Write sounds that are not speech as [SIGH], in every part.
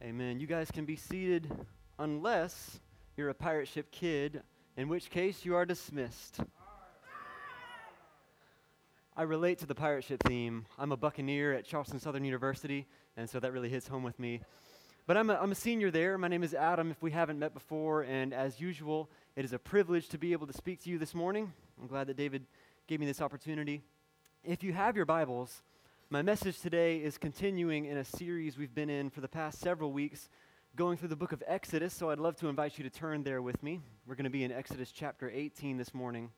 Amen. You guys can be seated unless you're a pirate ship kid, in which case you are dismissed. I relate to the pirate ship theme. I'm a buccaneer at Charleston Southern University, and so that really hits home with me. But I'm a, I'm a senior there. My name is Adam, if we haven't met before, and as usual, it is a privilege to be able to speak to you this morning. I'm glad that David gave me this opportunity. If you have your Bibles, my message today is continuing in a series we've been in for the past several weeks, going through the book of Exodus. So I'd love to invite you to turn there with me. We're going to be in Exodus chapter 18 this morning.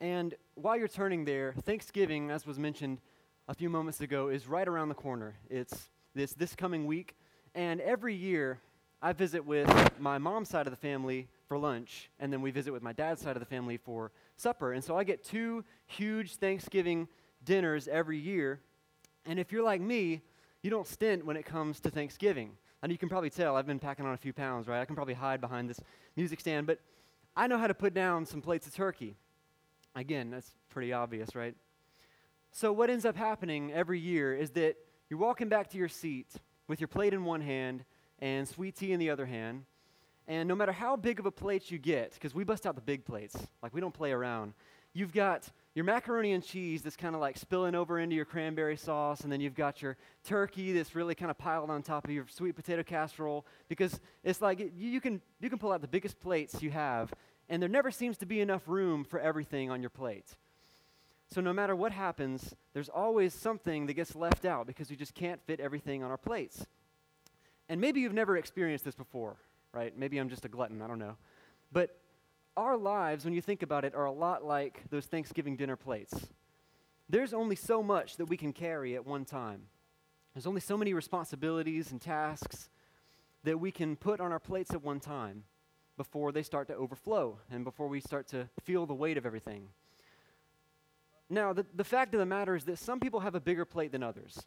And while you're turning there, Thanksgiving, as was mentioned a few moments ago, is right around the corner. It's this, this coming week. And every year, I visit with my mom's side of the family for lunch, and then we visit with my dad's side of the family for supper. And so I get two huge Thanksgiving dinners every year. And if you're like me, you don't stint when it comes to Thanksgiving. And you can probably tell I've been packing on a few pounds, right? I can probably hide behind this music stand, but I know how to put down some plates of turkey. Again, that's pretty obvious, right? So, what ends up happening every year is that you're walking back to your seat with your plate in one hand and sweet tea in the other hand. And no matter how big of a plate you get, because we bust out the big plates, like we don't play around, you've got your macaroni and cheese that's kind of like spilling over into your cranberry sauce, and then you've got your turkey that's really kind of piled on top of your sweet potato casserole because it's like you, you, can, you can pull out the biggest plates you have, and there never seems to be enough room for everything on your plate. So no matter what happens, there's always something that gets left out because we just can't fit everything on our plates. And maybe you've never experienced this before, right? Maybe I'm just a glutton, I don't know. But our lives, when you think about it, are a lot like those Thanksgiving dinner plates. There's only so much that we can carry at one time. There's only so many responsibilities and tasks that we can put on our plates at one time before they start to overflow and before we start to feel the weight of everything. Now, the, the fact of the matter is that some people have a bigger plate than others,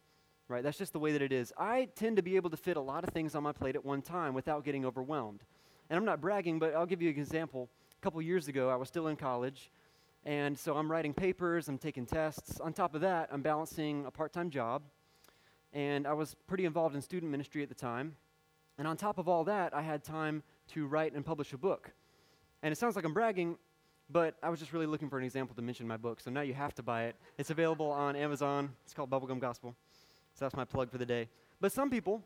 right? That's just the way that it is. I tend to be able to fit a lot of things on my plate at one time without getting overwhelmed. And I'm not bragging, but I'll give you an example couple years ago, I was still in college, and so I'm writing papers, I'm taking tests. On top of that, I'm balancing a part time job, and I was pretty involved in student ministry at the time. And on top of all that, I had time to write and publish a book. And it sounds like I'm bragging, but I was just really looking for an example to mention my book. So now you have to buy it. It's available on Amazon. It's called Bubblegum Gospel. So that's my plug for the day. But some people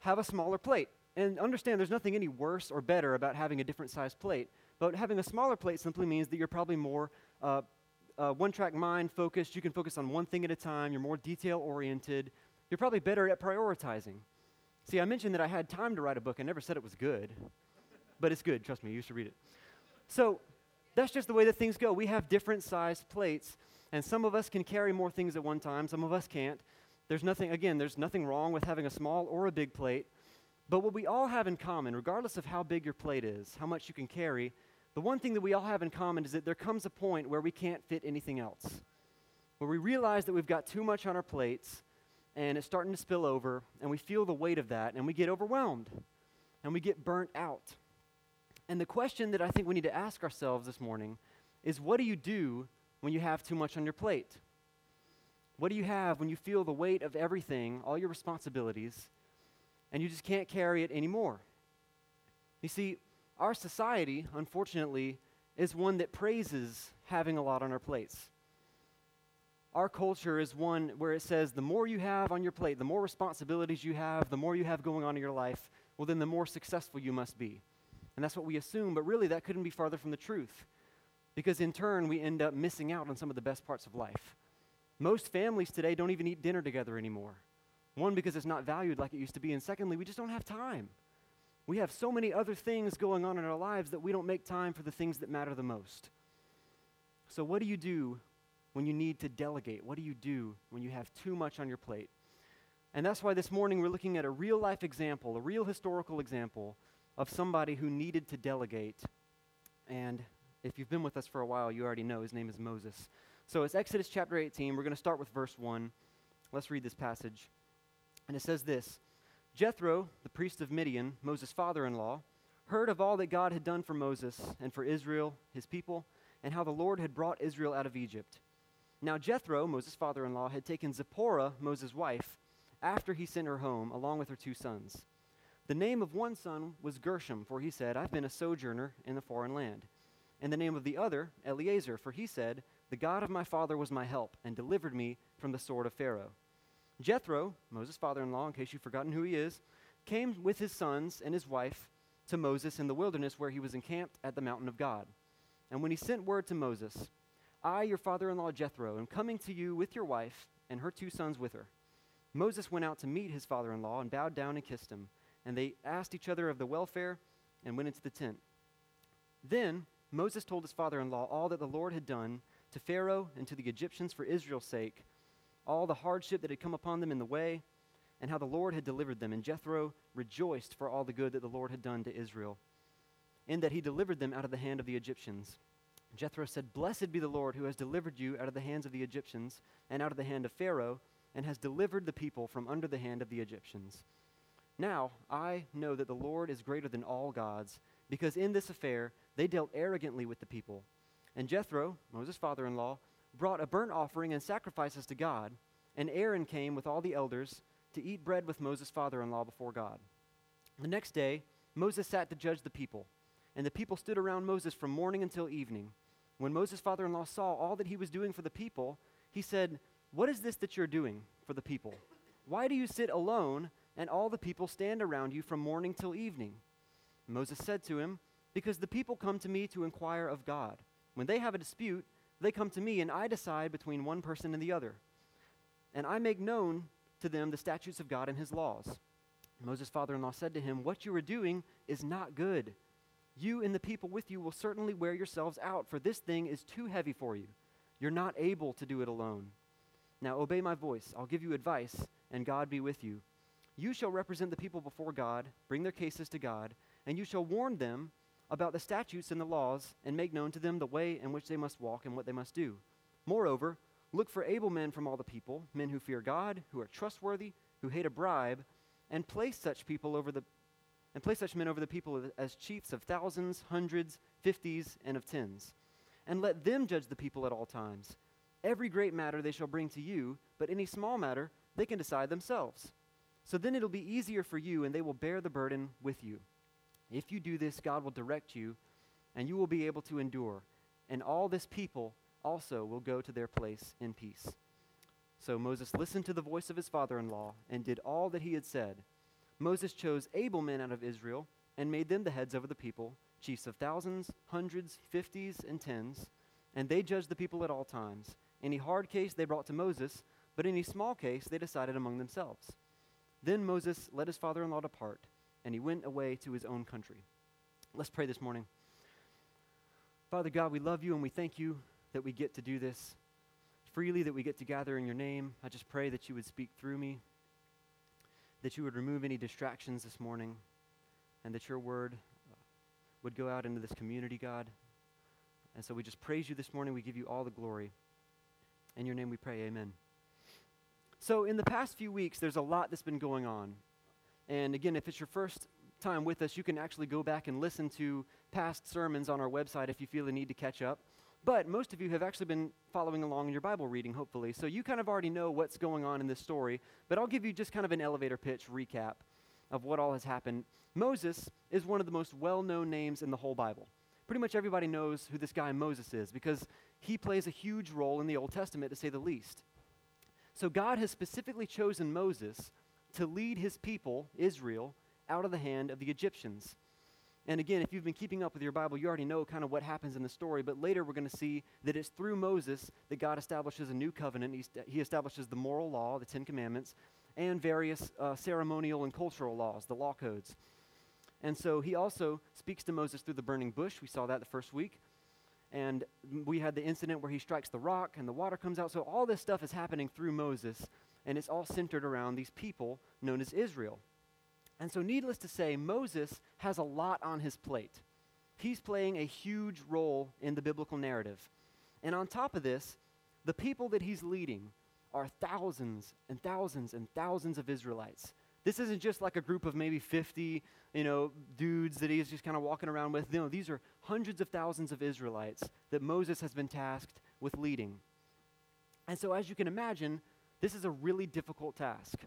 have a smaller plate. And understand there's nothing any worse or better about having a different size plate. But having a smaller plate simply means that you're probably more uh, uh, one track mind focused. You can focus on one thing at a time. You're more detail oriented. You're probably better at prioritizing. See, I mentioned that I had time to write a book. I never said it was good, but it's good. Trust me, you should read it. So that's just the way that things go. We have different sized plates, and some of us can carry more things at one time, some of us can't. There's nothing, again, there's nothing wrong with having a small or a big plate. But what we all have in common, regardless of how big your plate is, how much you can carry, the one thing that we all have in common is that there comes a point where we can't fit anything else, where we realize that we've got too much on our plates and it's starting to spill over, and we feel the weight of that, and we get overwhelmed and we get burnt out. And the question that I think we need to ask ourselves this morning is what do you do when you have too much on your plate? What do you have when you feel the weight of everything, all your responsibilities, and you just can't carry it anymore? You see, our society, unfortunately, is one that praises having a lot on our plates. Our culture is one where it says the more you have on your plate, the more responsibilities you have, the more you have going on in your life, well, then the more successful you must be. And that's what we assume, but really that couldn't be farther from the truth. Because in turn, we end up missing out on some of the best parts of life. Most families today don't even eat dinner together anymore. One, because it's not valued like it used to be, and secondly, we just don't have time. We have so many other things going on in our lives that we don't make time for the things that matter the most. So, what do you do when you need to delegate? What do you do when you have too much on your plate? And that's why this morning we're looking at a real life example, a real historical example of somebody who needed to delegate. And if you've been with us for a while, you already know his name is Moses. So it's Exodus chapter 18. We're going to start with verse 1. Let's read this passage. And it says this Jethro, the priest of Midian, Moses' father in law, heard of all that God had done for Moses and for Israel, his people, and how the Lord had brought Israel out of Egypt. Now Jethro, Moses' father in law, had taken Zipporah, Moses' wife, after he sent her home, along with her two sons. The name of one son was Gershom, for he said, I've been a sojourner in the foreign land. And the name of the other, Eliezer, for he said, The God of my father was my help, and delivered me from the sword of Pharaoh. Jethro, Moses' father in law, in case you've forgotten who he is, came with his sons and his wife to Moses in the wilderness where he was encamped at the mountain of God. And when he sent word to Moses, I, your father in law Jethro, am coming to you with your wife and her two sons with her. Moses went out to meet his father in law and bowed down and kissed him. And they asked each other of the welfare and went into the tent. Then Moses told his father in law all that the Lord had done to Pharaoh and to the Egyptians for Israel's sake, all the hardship that had come upon them in the way, and how the Lord had delivered them. And Jethro rejoiced for all the good that the Lord had done to Israel, in that he delivered them out of the hand of the Egyptians. Jethro said, Blessed be the Lord who has delivered you out of the hands of the Egyptians and out of the hand of Pharaoh, and has delivered the people from under the hand of the Egyptians. Now I know that the Lord is greater than all gods, because in this affair they dealt arrogantly with the people. And Jethro, Moses' father in law, brought a burnt offering and sacrifices to God, and Aaron came with all the elders to eat bread with Moses' father in law before God. The next day, Moses sat to judge the people, and the people stood around Moses from morning until evening. When Moses' father in law saw all that he was doing for the people, he said, What is this that you're doing for the people? Why do you sit alone and all the people stand around you from morning till evening? Moses said to him, Because the people come to me to inquire of God. When they have a dispute, they come to me, and I decide between one person and the other. And I make known to them the statutes of God and his laws. Moses' father in law said to him, What you are doing is not good. You and the people with you will certainly wear yourselves out, for this thing is too heavy for you. You're not able to do it alone. Now obey my voice. I'll give you advice, and God be with you. You shall represent the people before God, bring their cases to God, and you shall warn them about the statutes and the laws, and make known to them the way in which they must walk and what they must do. Moreover, Look for able men from all the people, men who fear God, who are trustworthy, who hate a bribe, and place such people over the and place such men over the people as chiefs of thousands, hundreds, fifties, and of tens. And let them judge the people at all times. Every great matter they shall bring to you, but any small matter they can decide themselves. So then it'll be easier for you, and they will bear the burden with you. If you do this, God will direct you, and you will be able to endure. And all this people also will go to their place in peace. So Moses listened to the voice of his father in law and did all that he had said. Moses chose able men out of Israel and made them the heads over the people, chiefs of thousands, hundreds, fifties, and tens, and they judged the people at all times. Any hard case they brought to Moses, but any small case they decided among themselves. Then Moses let his father in law depart, and he went away to his own country. Let's pray this morning. Father God, we love you and we thank you that we get to do this freely, that we get to gather in your name. I just pray that you would speak through me, that you would remove any distractions this morning, and that your word uh, would go out into this community, God. And so we just praise you this morning. We give you all the glory. In your name we pray, amen. So, in the past few weeks, there's a lot that's been going on. And again, if it's your first time with us, you can actually go back and listen to past sermons on our website if you feel the need to catch up. But most of you have actually been following along in your Bible reading, hopefully. So you kind of already know what's going on in this story. But I'll give you just kind of an elevator pitch recap of what all has happened. Moses is one of the most well known names in the whole Bible. Pretty much everybody knows who this guy Moses is because he plays a huge role in the Old Testament, to say the least. So God has specifically chosen Moses to lead his people, Israel, out of the hand of the Egyptians. And again, if you've been keeping up with your Bible, you already know kind of what happens in the story. But later we're going to see that it's through Moses that God establishes a new covenant. He, st- he establishes the moral law, the Ten Commandments, and various uh, ceremonial and cultural laws, the law codes. And so he also speaks to Moses through the burning bush. We saw that the first week. And we had the incident where he strikes the rock and the water comes out. So all this stuff is happening through Moses, and it's all centered around these people known as Israel. And so, needless to say, Moses has a lot on his plate. He's playing a huge role in the biblical narrative. And on top of this, the people that he's leading are thousands and thousands and thousands of Israelites. This isn't just like a group of maybe 50, you know, dudes that he's just kind of walking around with. No, these are hundreds of thousands of Israelites that Moses has been tasked with leading. And so as you can imagine, this is a really difficult task.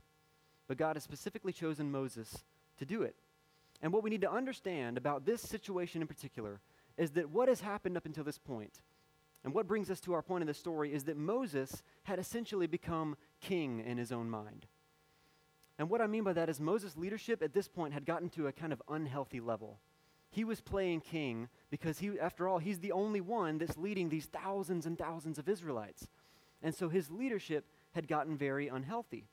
but God has specifically chosen Moses to do it. And what we need to understand about this situation in particular is that what has happened up until this point, and what brings us to our point in the story, is that Moses had essentially become king in his own mind. And what I mean by that is Moses' leadership at this point had gotten to a kind of unhealthy level. He was playing king because he, after all, he's the only one that's leading these thousands and thousands of Israelites. And so his leadership had gotten very unhealthy.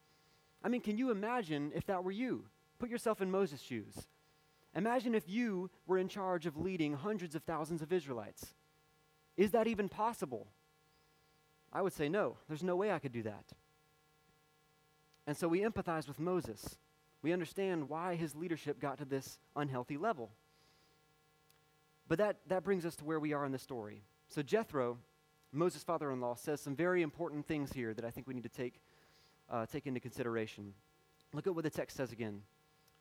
I mean, can you imagine if that were you? Put yourself in Moses' shoes. Imagine if you were in charge of leading hundreds of thousands of Israelites. Is that even possible? I would say no. There's no way I could do that. And so we empathize with Moses. We understand why his leadership got to this unhealthy level. But that, that brings us to where we are in the story. So Jethro, Moses' father in law, says some very important things here that I think we need to take, uh, take into consideration. Look at what the text says again.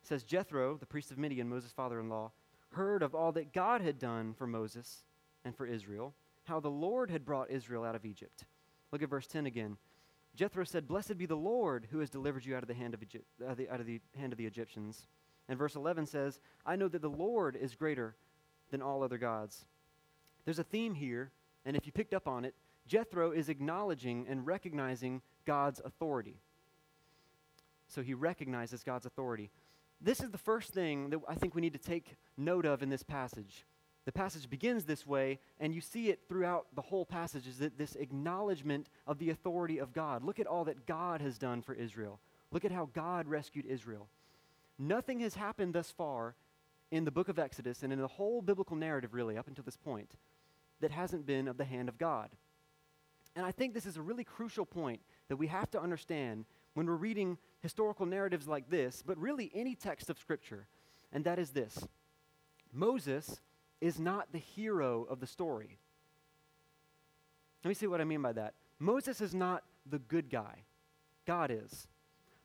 It says, Jethro, the priest of Midian, Moses' father in law, heard of all that God had done for Moses and for Israel, how the Lord had brought Israel out of Egypt. Look at verse 10 again. Jethro said, Blessed be the Lord who has delivered you out of the hand of, Egypt, uh, the, out of the hand of the Egyptians. And verse 11 says, I know that the Lord is greater than all other gods. There's a theme here, and if you picked up on it, Jethro is acknowledging and recognizing God's authority. So he recognizes God's authority. This is the first thing that I think we need to take note of in this passage. The passage begins this way, and you see it throughout the whole passage is that this acknowledgement of the authority of God. Look at all that God has done for Israel. Look at how God rescued Israel. Nothing has happened thus far in the book of Exodus and in the whole biblical narrative, really, up until this point, that hasn't been of the hand of God. And I think this is a really crucial point that we have to understand when we're reading historical narratives like this, but really any text of Scripture, and that is this Moses is not the hero of the story. Let me see what I mean by that. Moses is not the good guy, God is.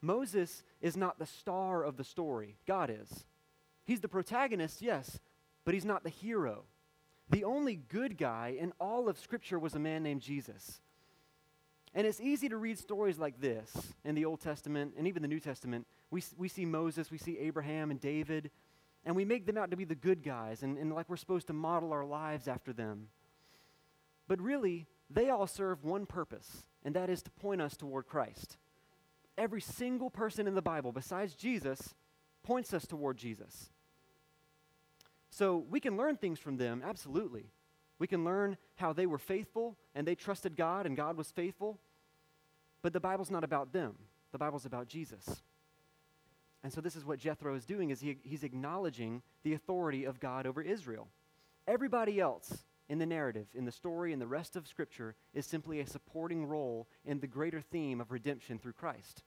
Moses is not the star of the story, God is. He's the protagonist, yes, but he's not the hero. The only good guy in all of Scripture was a man named Jesus. And it's easy to read stories like this in the Old Testament and even the New Testament. We, we see Moses, we see Abraham and David, and we make them out to be the good guys and, and like we're supposed to model our lives after them. But really, they all serve one purpose, and that is to point us toward Christ. Every single person in the Bible, besides Jesus, points us toward Jesus. So we can learn things from them, absolutely. We can learn how they were faithful and they trusted God and God was faithful. But the Bible's not about them. The Bible's about Jesus. And so this is what Jethro is doing is he, he's acknowledging the authority of God over Israel. Everybody else in the narrative, in the story, in the rest of Scripture is simply a supporting role in the greater theme of redemption through Christ.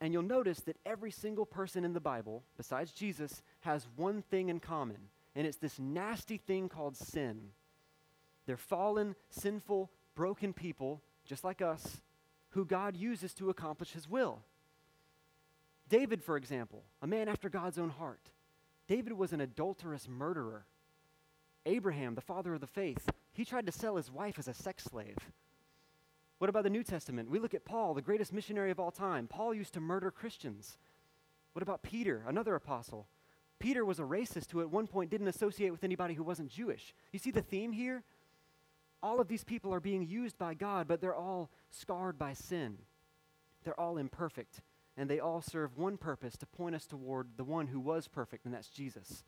And you'll notice that every single person in the Bible, besides Jesus, has one thing in common, and it's this nasty thing called sin. They're fallen, sinful, broken people, just like us, who God uses to accomplish his will. David, for example, a man after God's own heart. David was an adulterous murderer. Abraham, the father of the faith, he tried to sell his wife as a sex slave. What about the New Testament? We look at Paul, the greatest missionary of all time. Paul used to murder Christians. What about Peter, another apostle? Peter was a racist who at one point didn't associate with anybody who wasn't Jewish. You see the theme here? All of these people are being used by God, but they're all scarred by sin. They're all imperfect, and they all serve one purpose to point us toward the one who was perfect, and that's Jesus.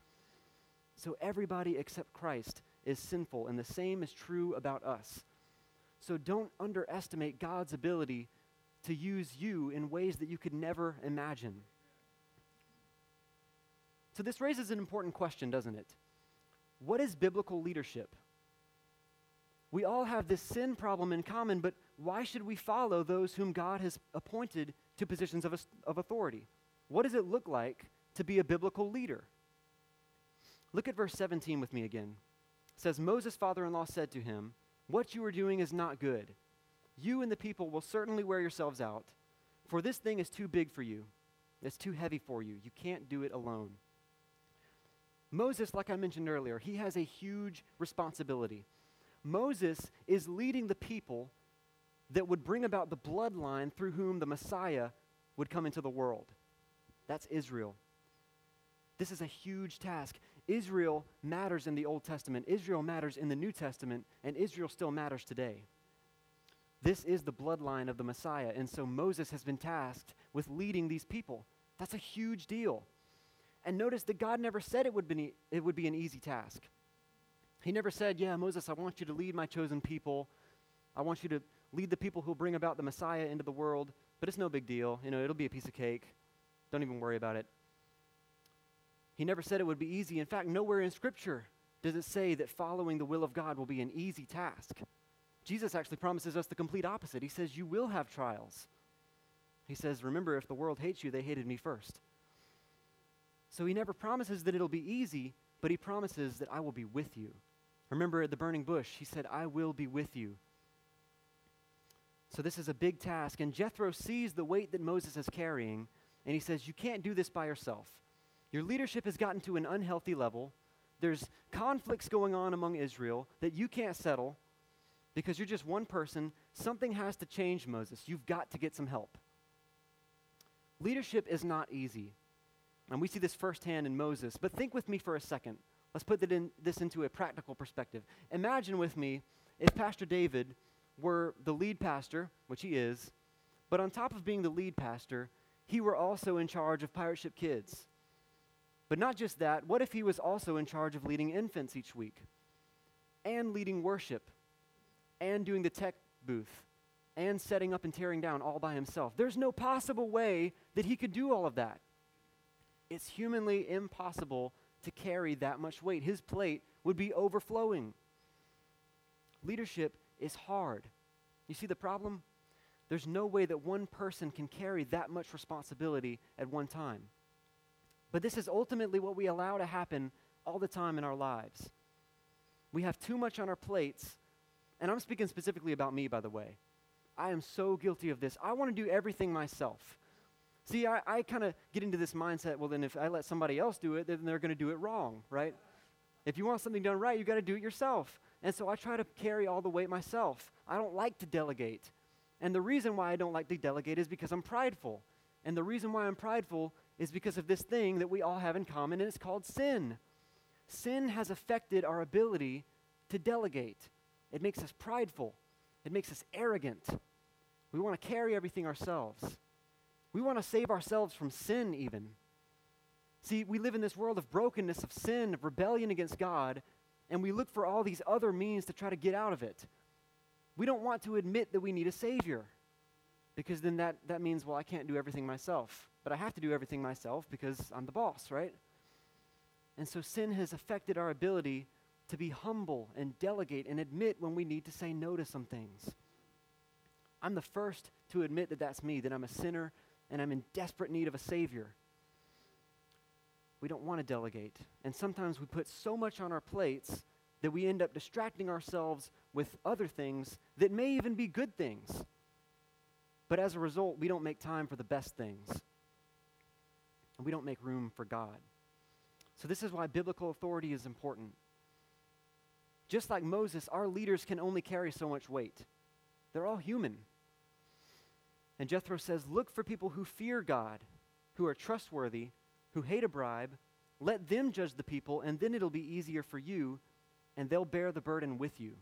So everybody except Christ is sinful, and the same is true about us. So don't underestimate God's ability to use you in ways that you could never imagine. So this raises an important question, doesn't it? What is biblical leadership? We all have this sin problem in common, but why should we follow those whom God has appointed to positions of, of authority? What does it look like to be a biblical leader? Look at verse 17 with me again. It says, Moses' father in law said to him, what you are doing is not good. You and the people will certainly wear yourselves out, for this thing is too big for you. It's too heavy for you. You can't do it alone. Moses, like I mentioned earlier, he has a huge responsibility. Moses is leading the people that would bring about the bloodline through whom the Messiah would come into the world. That's Israel. This is a huge task. Israel matters in the Old Testament, Israel matters in the New Testament, and Israel still matters today. This is the bloodline of the Messiah, and so Moses has been tasked with leading these people. That's a huge deal. And notice that God never said it would be, it would be an easy task. He never said, Yeah, Moses, I want you to lead my chosen people. I want you to lead the people who will bring about the Messiah into the world, but it's no big deal. You know, it'll be a piece of cake. Don't even worry about it. He never said it would be easy. In fact, nowhere in Scripture does it say that following the will of God will be an easy task. Jesus actually promises us the complete opposite. He says, You will have trials. He says, Remember, if the world hates you, they hated me first. So he never promises that it'll be easy, but he promises that I will be with you. Remember at the burning bush, he said, I will be with you. So this is a big task, and Jethro sees the weight that Moses is carrying, and he says, You can't do this by yourself. Your leadership has gotten to an unhealthy level. There's conflicts going on among Israel that you can't settle because you're just one person. Something has to change, Moses. You've got to get some help. Leadership is not easy. And we see this firsthand in Moses. But think with me for a second. Let's put in, this into a practical perspective. Imagine with me if Pastor David were the lead pastor, which he is, but on top of being the lead pastor, he were also in charge of Pirate Ship Kids. But not just that, what if he was also in charge of leading infants each week, and leading worship, and doing the tech booth, and setting up and tearing down all by himself? There's no possible way that he could do all of that. It's humanly impossible to carry that much weight. His plate would be overflowing. Leadership is hard. You see the problem? There's no way that one person can carry that much responsibility at one time. But this is ultimately what we allow to happen all the time in our lives. We have too much on our plates, and I'm speaking specifically about me, by the way. I am so guilty of this. I want to do everything myself. See, I, I kind of get into this mindset well, then if I let somebody else do it, then they're going to do it wrong, right? If you want something done right, you got to do it yourself. And so I try to carry all the weight myself. I don't like to delegate. And the reason why I don't like to delegate is because I'm prideful. And the reason why I'm prideful is because of this thing that we all have in common, and it's called sin. Sin has affected our ability to delegate. It makes us prideful, it makes us arrogant. We want to carry everything ourselves. We want to save ourselves from sin, even. See, we live in this world of brokenness, of sin, of rebellion against God, and we look for all these other means to try to get out of it. We don't want to admit that we need a Savior because then that, that means, well, I can't do everything myself. But I have to do everything myself because I'm the boss, right? And so sin has affected our ability to be humble and delegate and admit when we need to say no to some things. I'm the first to admit that that's me, that I'm a sinner and I'm in desperate need of a Savior. We don't want to delegate. And sometimes we put so much on our plates that we end up distracting ourselves with other things that may even be good things. But as a result, we don't make time for the best things. And we don't make room for God. So, this is why biblical authority is important. Just like Moses, our leaders can only carry so much weight. They're all human. And Jethro says, Look for people who fear God, who are trustworthy, who hate a bribe. Let them judge the people, and then it'll be easier for you, and they'll bear the burden with you.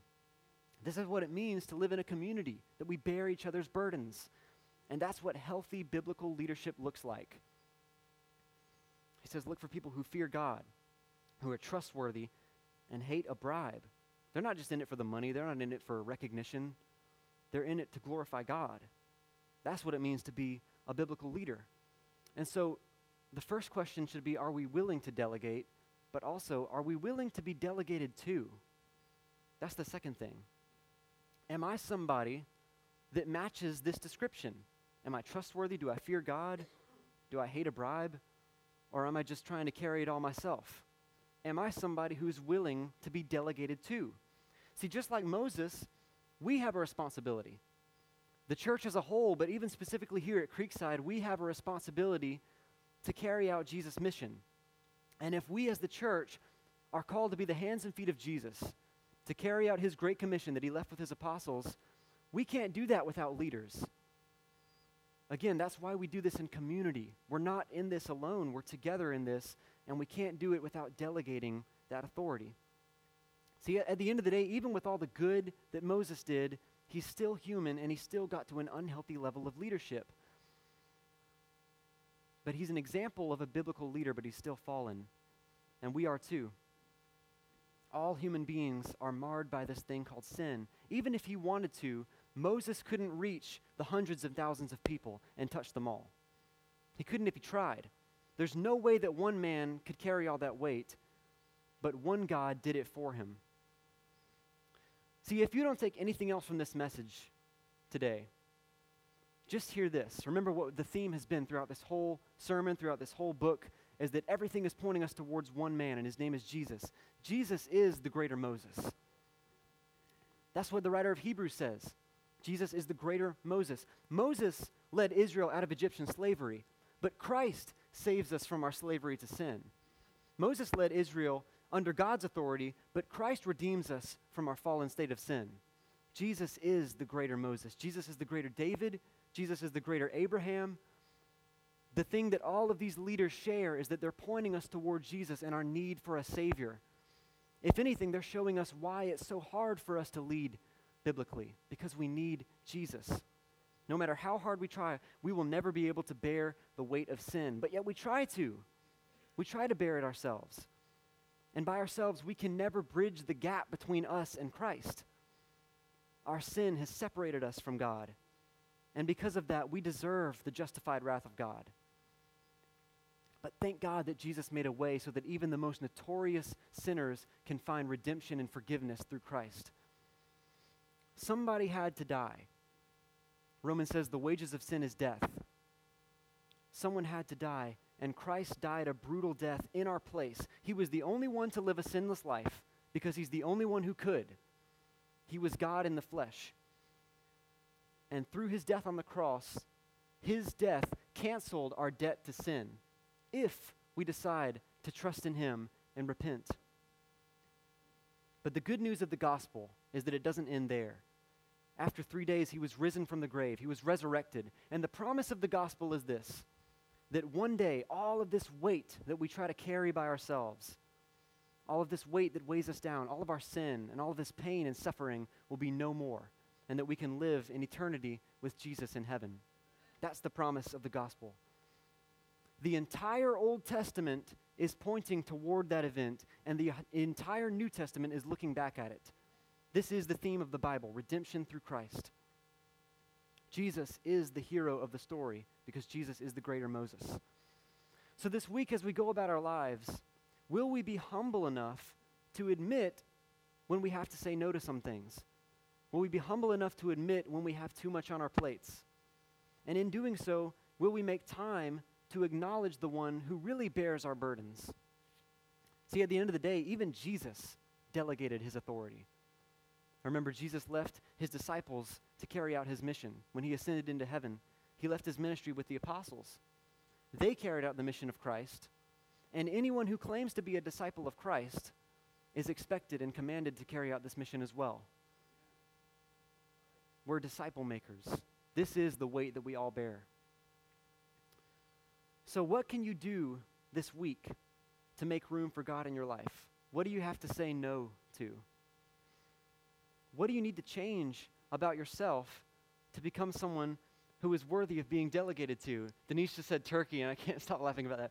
This is what it means to live in a community, that we bear each other's burdens. And that's what healthy biblical leadership looks like. He says, Look for people who fear God, who are trustworthy, and hate a bribe. They're not just in it for the money, they're not in it for recognition, they're in it to glorify God. That's what it means to be a biblical leader. And so the first question should be are we willing to delegate? But also, are we willing to be delegated to? That's the second thing. Am I somebody that matches this description? Am I trustworthy? Do I fear God? Do I hate a bribe? Or am I just trying to carry it all myself? Am I somebody who's willing to be delegated to? See, just like Moses, we have a responsibility the church as a whole, but even specifically here at Creekside, we have a responsibility to carry out Jesus' mission. And if we as the church are called to be the hands and feet of Jesus, to carry out his great commission that he left with his apostles, we can't do that without leaders. Again, that's why we do this in community. We're not in this alone, we're together in this, and we can't do it without delegating that authority. See, at the end of the day, even with all the good that Moses did, he's still human and he still got to an unhealthy level of leadership. But he's an example of a biblical leader, but he's still fallen. And we are too. All human beings are marred by this thing called sin. Even if he wanted to, Moses couldn't reach the hundreds of thousands of people and touch them all. He couldn't if he tried. There's no way that one man could carry all that weight, but one God did it for him. See, if you don't take anything else from this message today, just hear this. Remember what the theme has been throughout this whole sermon, throughout this whole book, is that everything is pointing us towards one man, and his name is Jesus. Jesus is the greater Moses. That's what the writer of Hebrews says. Jesus is the greater Moses. Moses led Israel out of Egyptian slavery, but Christ saves us from our slavery to sin. Moses led Israel under God's authority, but Christ redeems us from our fallen state of sin. Jesus is the greater Moses. Jesus is the greater David. Jesus is the greater Abraham. The thing that all of these leaders share is that they're pointing us toward Jesus and our need for a Savior. If anything, they're showing us why it's so hard for us to lead biblically because we need Jesus. No matter how hard we try, we will never be able to bear the weight of sin. But yet we try to. We try to bear it ourselves. And by ourselves, we can never bridge the gap between us and Christ. Our sin has separated us from God. And because of that, we deserve the justified wrath of God. But thank God that Jesus made a way so that even the most notorious sinners can find redemption and forgiveness through Christ. Somebody had to die. Romans says the wages of sin is death. Someone had to die, and Christ died a brutal death in our place. He was the only one to live a sinless life because he's the only one who could. He was God in the flesh. And through his death on the cross, his death canceled our debt to sin if we decide to trust in him and repent. But the good news of the gospel is that it doesn't end there. After three days, he was risen from the grave, he was resurrected. And the promise of the gospel is this that one day, all of this weight that we try to carry by ourselves, all of this weight that weighs us down, all of our sin, and all of this pain and suffering will be no more, and that we can live in eternity with Jesus in heaven. That's the promise of the gospel. The entire Old Testament is pointing toward that event, and the entire New Testament is looking back at it. This is the theme of the Bible redemption through Christ. Jesus is the hero of the story because Jesus is the greater Moses. So, this week, as we go about our lives, will we be humble enough to admit when we have to say no to some things? Will we be humble enough to admit when we have too much on our plates? And in doing so, will we make time to acknowledge the one who really bears our burdens? See, at the end of the day, even Jesus delegated his authority. Remember, Jesus left his disciples to carry out his mission. When he ascended into heaven, he left his ministry with the apostles. They carried out the mission of Christ, and anyone who claims to be a disciple of Christ is expected and commanded to carry out this mission as well. We're disciple makers. This is the weight that we all bear. So, what can you do this week to make room for God in your life? What do you have to say no to? What do you need to change about yourself to become someone who is worthy of being delegated to? Denise just said turkey, and I can't [LAUGHS] stop laughing about that.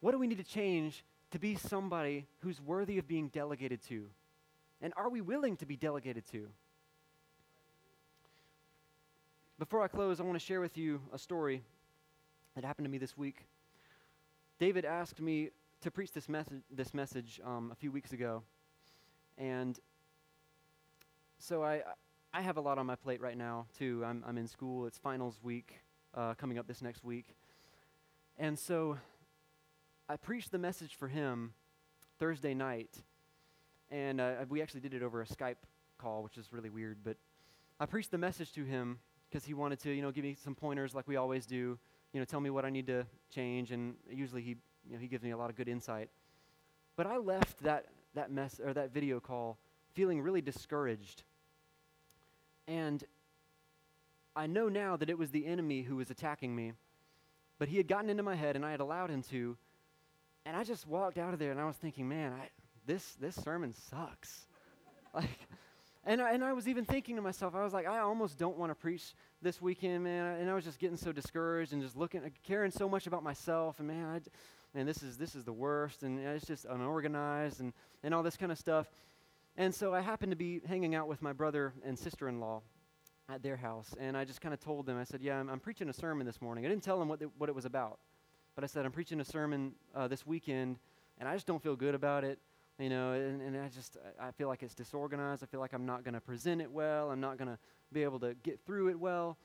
What do we need to change to be somebody who's worthy of being delegated to? And are we willing to be delegated to? Before I close, I want to share with you a story that happened to me this week. David asked me to preach this message, this message um, a few weeks ago, and so I, I have a lot on my plate right now, too. I'm, I'm in school. It's finals week uh, coming up this next week. And so I preached the message for him Thursday night. And uh, we actually did it over a Skype call, which is really weird. But I preached the message to him because he wanted to, you know, give me some pointers like we always do. You know, tell me what I need to change. And usually he, you know, he gives me a lot of good insight. But I left that, that mess or that video call feeling really discouraged and I know now that it was the enemy who was attacking me, but he had gotten into my head and I had allowed him to. And I just walked out of there and I was thinking, man, I, this, this sermon sucks. [LAUGHS] like, and I, and I was even thinking to myself, I was like, I almost don't want to preach this weekend, man. And I was just getting so discouraged and just looking, caring so much about myself. And man, I, man, this is this is the worst, and it's just unorganized and and all this kind of stuff. And so I happened to be hanging out with my brother and sister-in-law at their house, and I just kind of told them, I said, "Yeah, I'm, I'm, preaching a sermon this morning." I didn't tell them what the, what it was about, but I said, "I'm preaching a sermon uh, this weekend, and I just don't feel good about it." You know, and, and I just I feel like it's disorganized. I feel like I'm not going to present it well. I'm not going to be able to get through it well.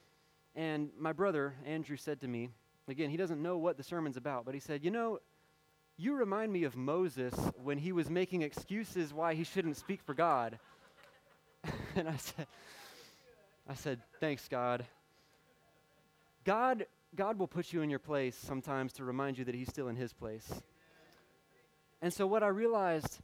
And my brother Andrew said to me, again, he doesn't know what the sermon's about, but he said, "You know, you remind me of Moses when he was making excuses why he shouldn't speak for God." [LAUGHS] and I said, I said, "Thanks, God." God God will put you in your place sometimes to remind you that he's still in his place. And so what I realized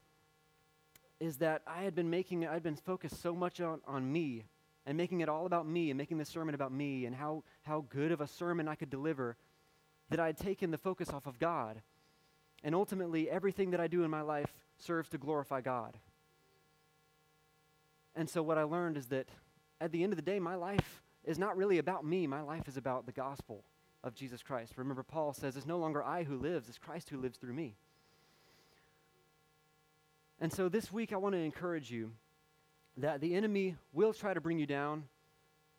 is that I had been making, I'd been focused so much on, on me and making it all about me and making this sermon about me and how, how good of a sermon I could deliver that I had taken the focus off of God. And ultimately, everything that I do in my life serves to glorify God. And so, what I learned is that at the end of the day, my life is not really about me. My life is about the gospel of Jesus Christ. Remember, Paul says, It's no longer I who lives, it's Christ who lives through me. And so this week, I want to encourage you that the enemy will try to bring you down,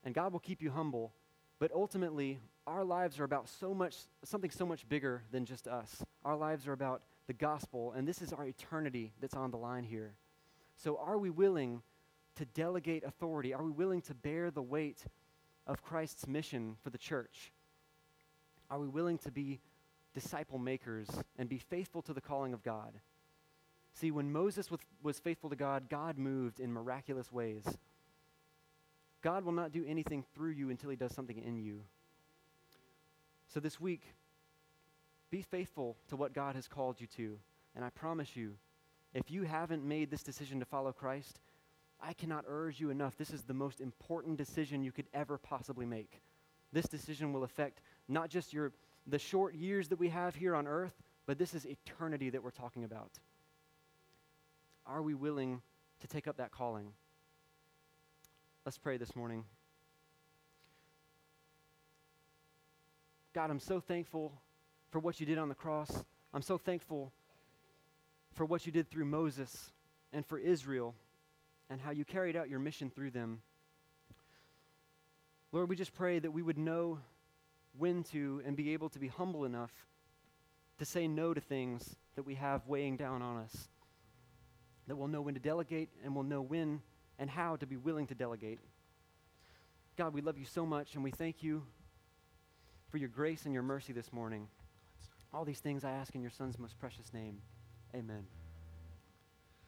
and God will keep you humble. But ultimately, our lives are about so much, something so much bigger than just us. Our lives are about the gospel, and this is our eternity that's on the line here. So, are we willing to delegate authority? Are we willing to bear the weight of Christ's mission for the church? Are we willing to be disciple makers and be faithful to the calling of God? See, when Moses was, was faithful to God, God moved in miraculous ways. God will not do anything through you until he does something in you. So this week, be faithful to what God has called you to. And I promise you, if you haven't made this decision to follow Christ, I cannot urge you enough. This is the most important decision you could ever possibly make. This decision will affect not just your the short years that we have here on earth, but this is eternity that we're talking about. Are we willing to take up that calling? Let's pray this morning. God, I'm so thankful for what you did on the cross. I'm so thankful for what you did through Moses and for Israel and how you carried out your mission through them. Lord, we just pray that we would know when to and be able to be humble enough to say no to things that we have weighing down on us that we'll know when to delegate and we'll know when and how to be willing to delegate. God, we love you so much and we thank you for your grace and your mercy this morning. All these things I ask in your Son's most precious name. Amen.